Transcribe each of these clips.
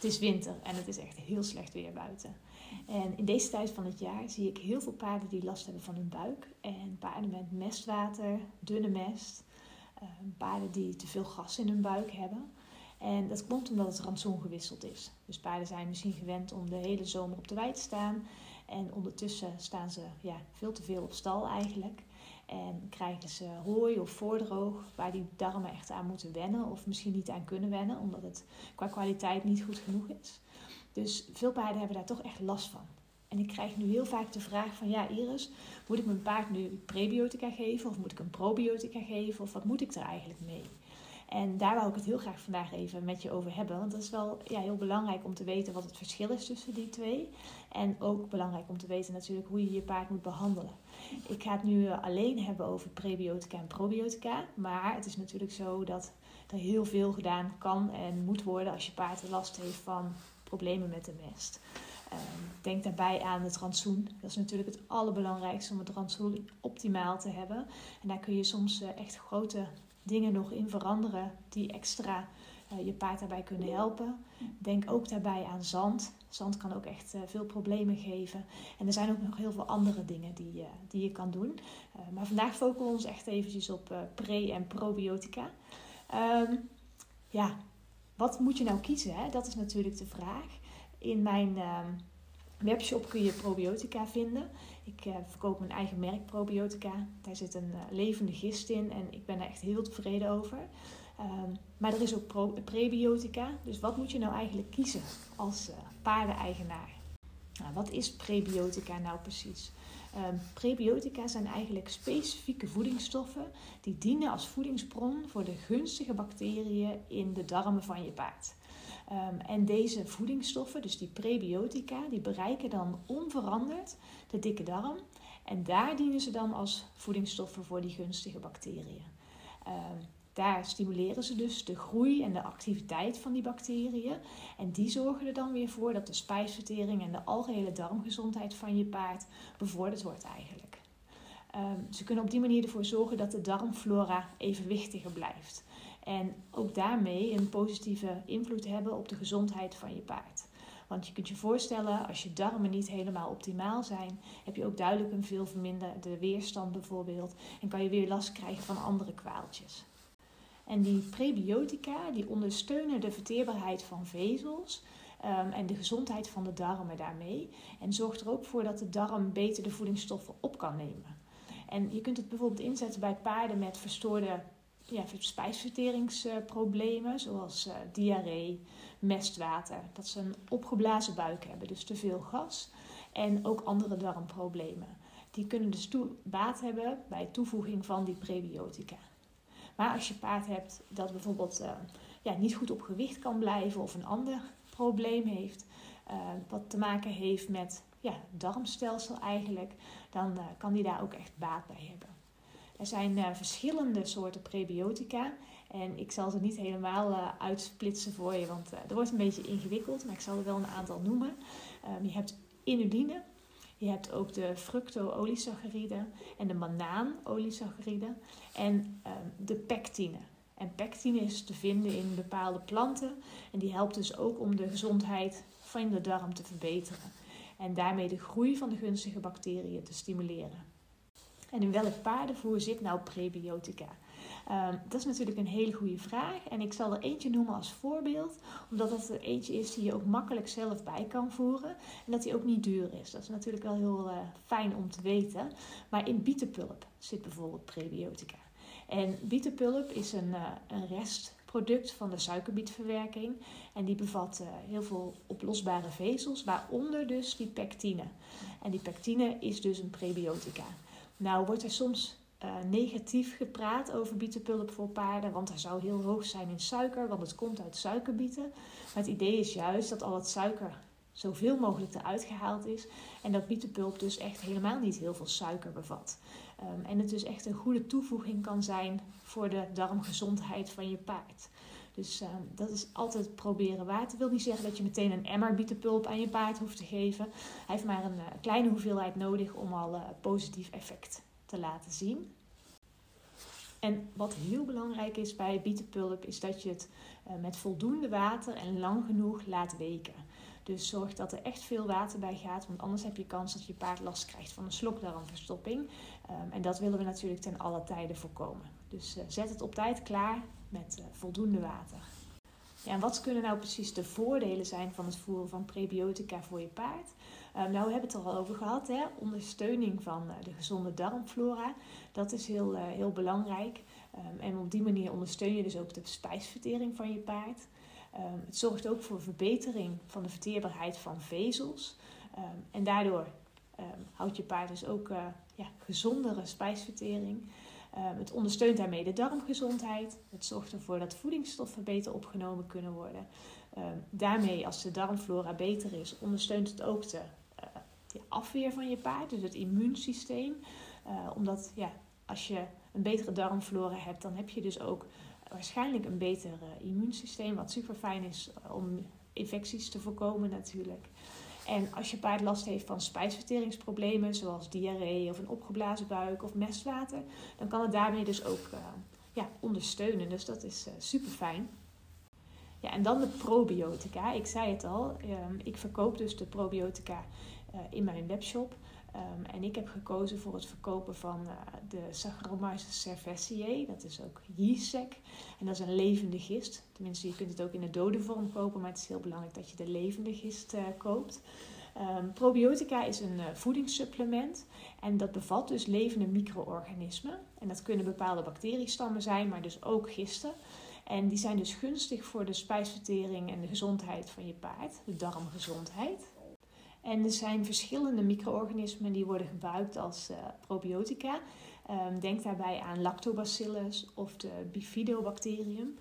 Het is winter en het is echt heel slecht weer buiten. En in deze tijd van het jaar zie ik heel veel paarden die last hebben van hun buik. En paarden met mestwater, dunne mest. Uh, paarden die te veel gas in hun buik hebben. En dat komt omdat het rantsoen gewisseld is. Dus paarden zijn misschien gewend om de hele zomer op de wei te staan. En ondertussen staan ze ja, veel te veel op stal eigenlijk. En krijgen ze hooi of voordroog waar die darmen echt aan moeten wennen of misschien niet aan kunnen wennen omdat het qua kwaliteit niet goed genoeg is. Dus veel paarden hebben daar toch echt last van. En ik krijg nu heel vaak de vraag van ja Iris, moet ik mijn paard nu prebiotica geven of moet ik een probiotica geven of wat moet ik er eigenlijk mee? En daar wou ik het heel graag vandaag even met je over hebben. Want dat is wel ja, heel belangrijk om te weten wat het verschil is tussen die twee. En ook belangrijk om te weten natuurlijk hoe je je paard moet behandelen. Ik ga het nu eh, alleen hebben over prebiotica en probiotica. Maar het is natuurlijk zo dat er heel veel gedaan kan en moet worden als je paard last heeft van problemen met de mest. Ehm, denk daarbij aan het rantsoen. Dat is natuurlijk het allerbelangrijkste om het rantsoen optimaal te hebben. En daar kun je soms eh, echt grote dingen nog in veranderen die extra uh, je paard daarbij kunnen helpen. Denk ook daarbij aan zand. Zand kan ook echt uh, veel problemen geven. En er zijn ook nog heel veel andere dingen die, uh, die je kan doen. maar vandaag focussen we ons echt eventjes op pre- en probiotica. Um, ja, wat moet je nou kiezen? Hè? Dat is natuurlijk de vraag. In mijn um, webshop kun je probiotica vinden. Ik uh, verkoop mijn eigen merk probiotica. Daar zit een uh, levende gist in en ik ben daar echt heel tevreden over. Um, maar er is ook prebiotica. Dus wat moet je nou eigenlijk kiezen als uh, paardeneigenaar? Nou, wat is prebiotica nou precies? Um, prebiotica zijn eigenlijk specifieke voedingsstoffen die dienen als voedingsbron voor de gunstige bacteriën in de darmen van je paard. Um, en deze voedingsstoffen, dus die prebiotica, die bereiken dan onveranderd de dikke darm. En daar dienen ze dan als voedingsstoffen voor die gunstige bacteriën. Um, daar stimuleren ze dus de groei en de activiteit van die bacteriën. En die zorgen er dan weer voor dat de spijsvertering en de algehele darmgezondheid van je paard bevorderd wordt eigenlijk. Um, ze kunnen op die manier ervoor zorgen dat de darmflora evenwichtiger blijft. En ook daarmee een positieve invloed hebben op de gezondheid van je paard. Want je kunt je voorstellen, als je darmen niet helemaal optimaal zijn, heb je ook duidelijk een veel verminderde weerstand bijvoorbeeld. En kan je weer last krijgen van andere kwaaltjes. En die prebiotica die ondersteunen de verteerbaarheid van vezels um, en de gezondheid van de darmen daarmee. En zorgt er ook voor dat de darm beter de voedingsstoffen op kan nemen. En je kunt het bijvoorbeeld inzetten bij paarden met verstoorde ja, spijsverteringsproblemen, zoals uh, diarree, mestwater. Dat ze een opgeblazen buik hebben, dus te veel gas. En ook andere darmproblemen. Die kunnen dus baat hebben bij toevoeging van die prebiotica. Maar als je paard hebt dat bijvoorbeeld uh, ja, niet goed op gewicht kan blijven of een ander probleem heeft, uh, wat te maken heeft met ja, darmstelsel eigenlijk, dan kan die daar ook echt baat bij hebben. Er zijn verschillende soorten prebiotica en ik zal ze niet helemaal uitsplitsen voor je, want dat wordt een beetje ingewikkeld, maar ik zal er wel een aantal noemen. Um, je hebt inuline, je hebt ook de fructo-olisaccharide en de manaan-olisaccharide en um, de pectine. En pectine is te vinden in bepaalde planten en die helpt dus ook om de gezondheid van de darm te verbeteren en daarmee de groei van de gunstige bacteriën te stimuleren. En in welk paardenvoer zit nou prebiotica? Um, dat is natuurlijk een hele goede vraag. En ik zal er eentje noemen als voorbeeld, omdat dat er eentje is die je ook makkelijk zelf bij kan voeren. En dat die ook niet duur is. Dat is natuurlijk wel heel uh, fijn om te weten. Maar in bietenpulp zit bijvoorbeeld prebiotica. En bietenpulp is een, een restproduct van de suikerbietverwerking. En die bevat uh, heel veel oplosbare vezels, waaronder dus die pectine. En die pectine is dus een prebiotica. Nou wordt er soms negatief gepraat over bietenpulp voor paarden, want hij zou heel hoog zijn in suiker, want het komt uit suikerbieten. Maar het idee is juist dat al het suiker zoveel mogelijk eruit gehaald is en dat bietenpulp dus echt helemaal niet heel veel suiker bevat. Um, en het dus echt een goede toevoeging kan zijn voor de darmgezondheid van je paard. Dus ehm, dat is altijd proberen. Dat wil niet zeggen dat je meteen een emmer bietenpulp aan je paard hoeft te geven. Hij heeft maar een uh, kleine hoeveelheid nodig om al uh, positief effect te laten zien. En wat heel belangrijk is bij bietenpulp is dat je het uh, met voldoende water en lang genoeg laat weken. Dus zorg dat er echt veel water bij gaat, want anders heb je kans dat je paard last krijgt van een slokdarmverstopping. Um, en dat willen we natuurlijk ten alle tijde voorkomen. Dus zet het op tijd klaar met uh, voldoende water. Ja, en wat kunnen nou precies de voordelen zijn van het voeren van prebiotica voor je paard? Um, nou, we hebben het er al over gehad, hè? ondersteuning van uh, de gezonde darmflora. Dat is heel, heel belangrijk. Um, en op die manier ondersteun je dus ook de spijsvertering van je paard. Um, het zorgt ook voor verbetering van de verteerbaarheid van vezels. En daardoor houdt je paard dus ook ja, gezondere spijsvertering. Het ondersteunt daarmee de darmgezondheid. Het zorgt ervoor dat voedingsstoffen beter opgenomen kunnen worden. daarmee, als de darmflora beter is, ondersteunt het ook de, de afweer van je paard, dus het immuunsysteem. Uh, omdat ja, als je een betere darmflora hebt, dan heb je dus ook waarschijnlijk een beter uh, immuunsysteem, wat super fijn is eh, om infecties te voorkomen natuurlijk. En als je paard last heeft van spijsverteringsproblemen, zoals diarree of een opgeblazen buik of mestwater, dan kan het daarmee dus ook uh, ja, ondersteunen. Dus dat is uh, super fijn. Ja, en dan de probiotica. Ik zei het al, um, ik verkoop dus de probiotica uh, in mijn webshop. Um, en ik heb gekozen voor het verkopen van uh, de Saccharomyces cerevisiae. Dat is ook yeastsec. En dat is een levende gist. Tenminste, je kunt het ook in de dode vorm kopen, maar het is heel belangrijk dat je de levende gist uh, koopt. Um, probiotica is een uh, voedingssupplement en dat bevat dus levende micro-organismen. En dat kunnen bepaalde bacteriestammen zijn, maar dus ook gisten. En die zijn dus gunstig voor de spijsvertering en de gezondheid van je paard, de darmgezondheid. En er zijn verschillende micro-organismen die worden gebruikt als uh, probiotica. Um, denk daarbij aan lactobacillus of de bifidobacterium.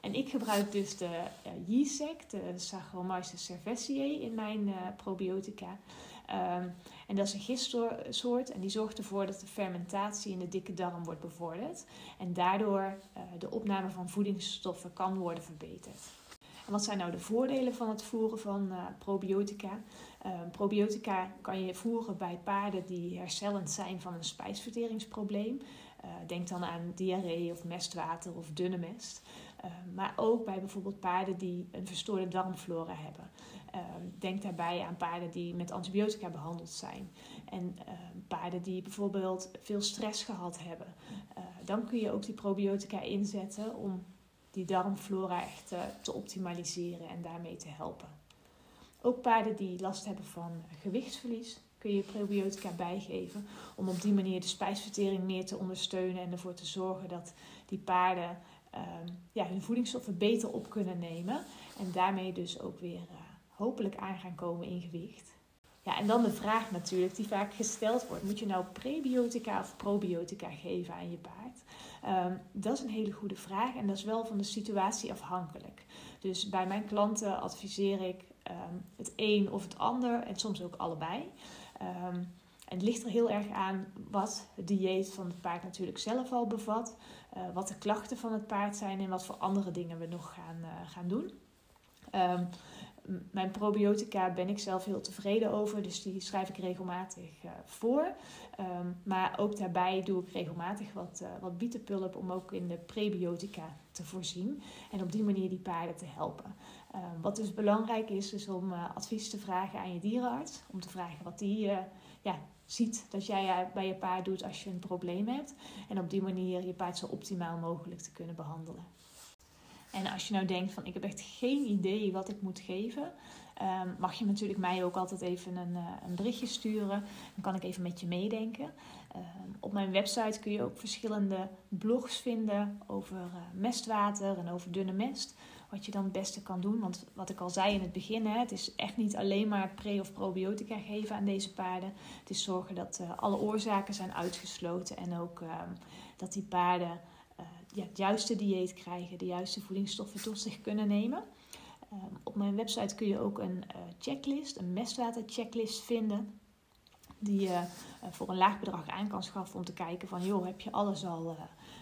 En ik gebruik dus de uh, Yeasec, de Saccharomyces cerevisiae, in mijn uh, probiotica. Um, en dat is een gistsoort en die zorgt ervoor dat de fermentatie in de dikke darm wordt bevorderd. En daardoor de opname van voedingsstoffen kan worden verbeterd. En wat zijn nou de voordelen van het voeren van probiotica? Um, probiotica kan je voeren bij paarden die herstellend zijn van een spijsverteringsprobleem. Uh, denk dan aan diarree of mestwater of dunne mest. Uh, maar ook bij bijvoorbeeld paarden die een verstoorde darmflora hebben. Uh, denk daarbij aan paarden die met antibiotica behandeld zijn. En ehm, paarden die bijvoorbeeld veel stress gehad hebben. Eh, dan kun je ook die probiotica inzetten om die darmflora echt eh, te optimaliseren en daarmee te helpen. Ook paarden die last hebben van gewichtsverlies kun je probiotica bijgeven. Om op die manier de spijsvertering meer te ondersteunen en ervoor te zorgen dat die paarden um, ja, hun voedingsstoffen beter op kunnen nemen. En daarmee dus ook weer uh, hopelijk aan gaan komen in gewicht. Ja, en dan de vraag natuurlijk die vaak gesteld wordt: moet je nou prebiotica of probiotica geven aan je paard? Um, dat is een hele goede vraag en dat is wel van de situatie afhankelijk. Dus bij mijn klanten adviseer ik um, het een of het ander en soms ook allebei. Um, en het ligt er heel erg aan wat het dieet van het paard natuurlijk zelf al bevat, uh, wat de klachten van het paard zijn en wat voor andere dingen we nog gaan, uh, gaan doen. Mijn probiotica ben ik zelf heel tevreden over, dus die schrijf ik regelmatig uh, voor. Um, maar ook daarbij doe ik regelmatig wat, uh, wat bietenpulp om ook in de prebiotica te voorzien. En op die manier die paarden te helpen. Um, wat dus belangrijk is, is om uh, advies te vragen aan je dierenarts. Om te vragen wat die ja, ziet dat jij bij je paard doet als je een probleem hebt. En op die manier je paard zo optimaal mogelijk te kunnen behandelen. En als je nou denkt van ik heb echt geen idee wat ik moet geven, um, mag je natuurlijk mij ook altijd even een, uh, een berichtje sturen. Dan kan ik even met je meedenken. op mijn website kun je ook verschillende blogs vinden over mestwater en over dunne mest wat je dan het beste kan doen. Want wat ik al zei in het begin, hè, het is echt niet alleen maar pre- of probiotica geven aan deze paarden. Het is zorgen dat uh, alle oorzaken zijn uitgesloten en ook uh, dat die paarden ja, het juiste dieet krijgen, de juiste voedingsstoffen tot zich kunnen nemen. Ehm, op mijn website kun je ook een eh, checklist, een mestwaterchecklist vinden. Die je voor een laag bedrag aan kan schaffen om te kijken van joh, heb je alles al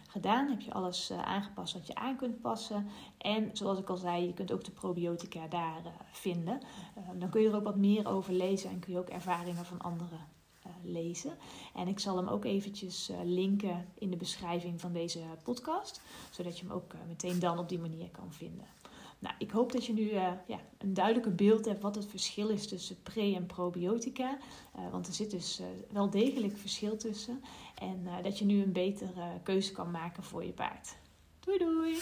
gedaan? Heb je alles aangepast wat je aan kunt passen? En zoals ik al zei, je kunt ook de probiotica daar vinden. Uh, dan kun je er ook wat meer over lezen en kun je ook ervaringen van anderen lezen. En ik zal hem ook eventjes linken in de beschrijving van deze podcast, zodat je hem ook meteen dan op die manier kan vinden. Nou, ik hoop dat je nu uh, ja, een duidelijker beeld hebt wat het verschil is tussen pre- en probiotica. Want er zit dus wel degelijk verschil tussen. En dat je nu een betere keuze kan maken voor je paard. Doei doei!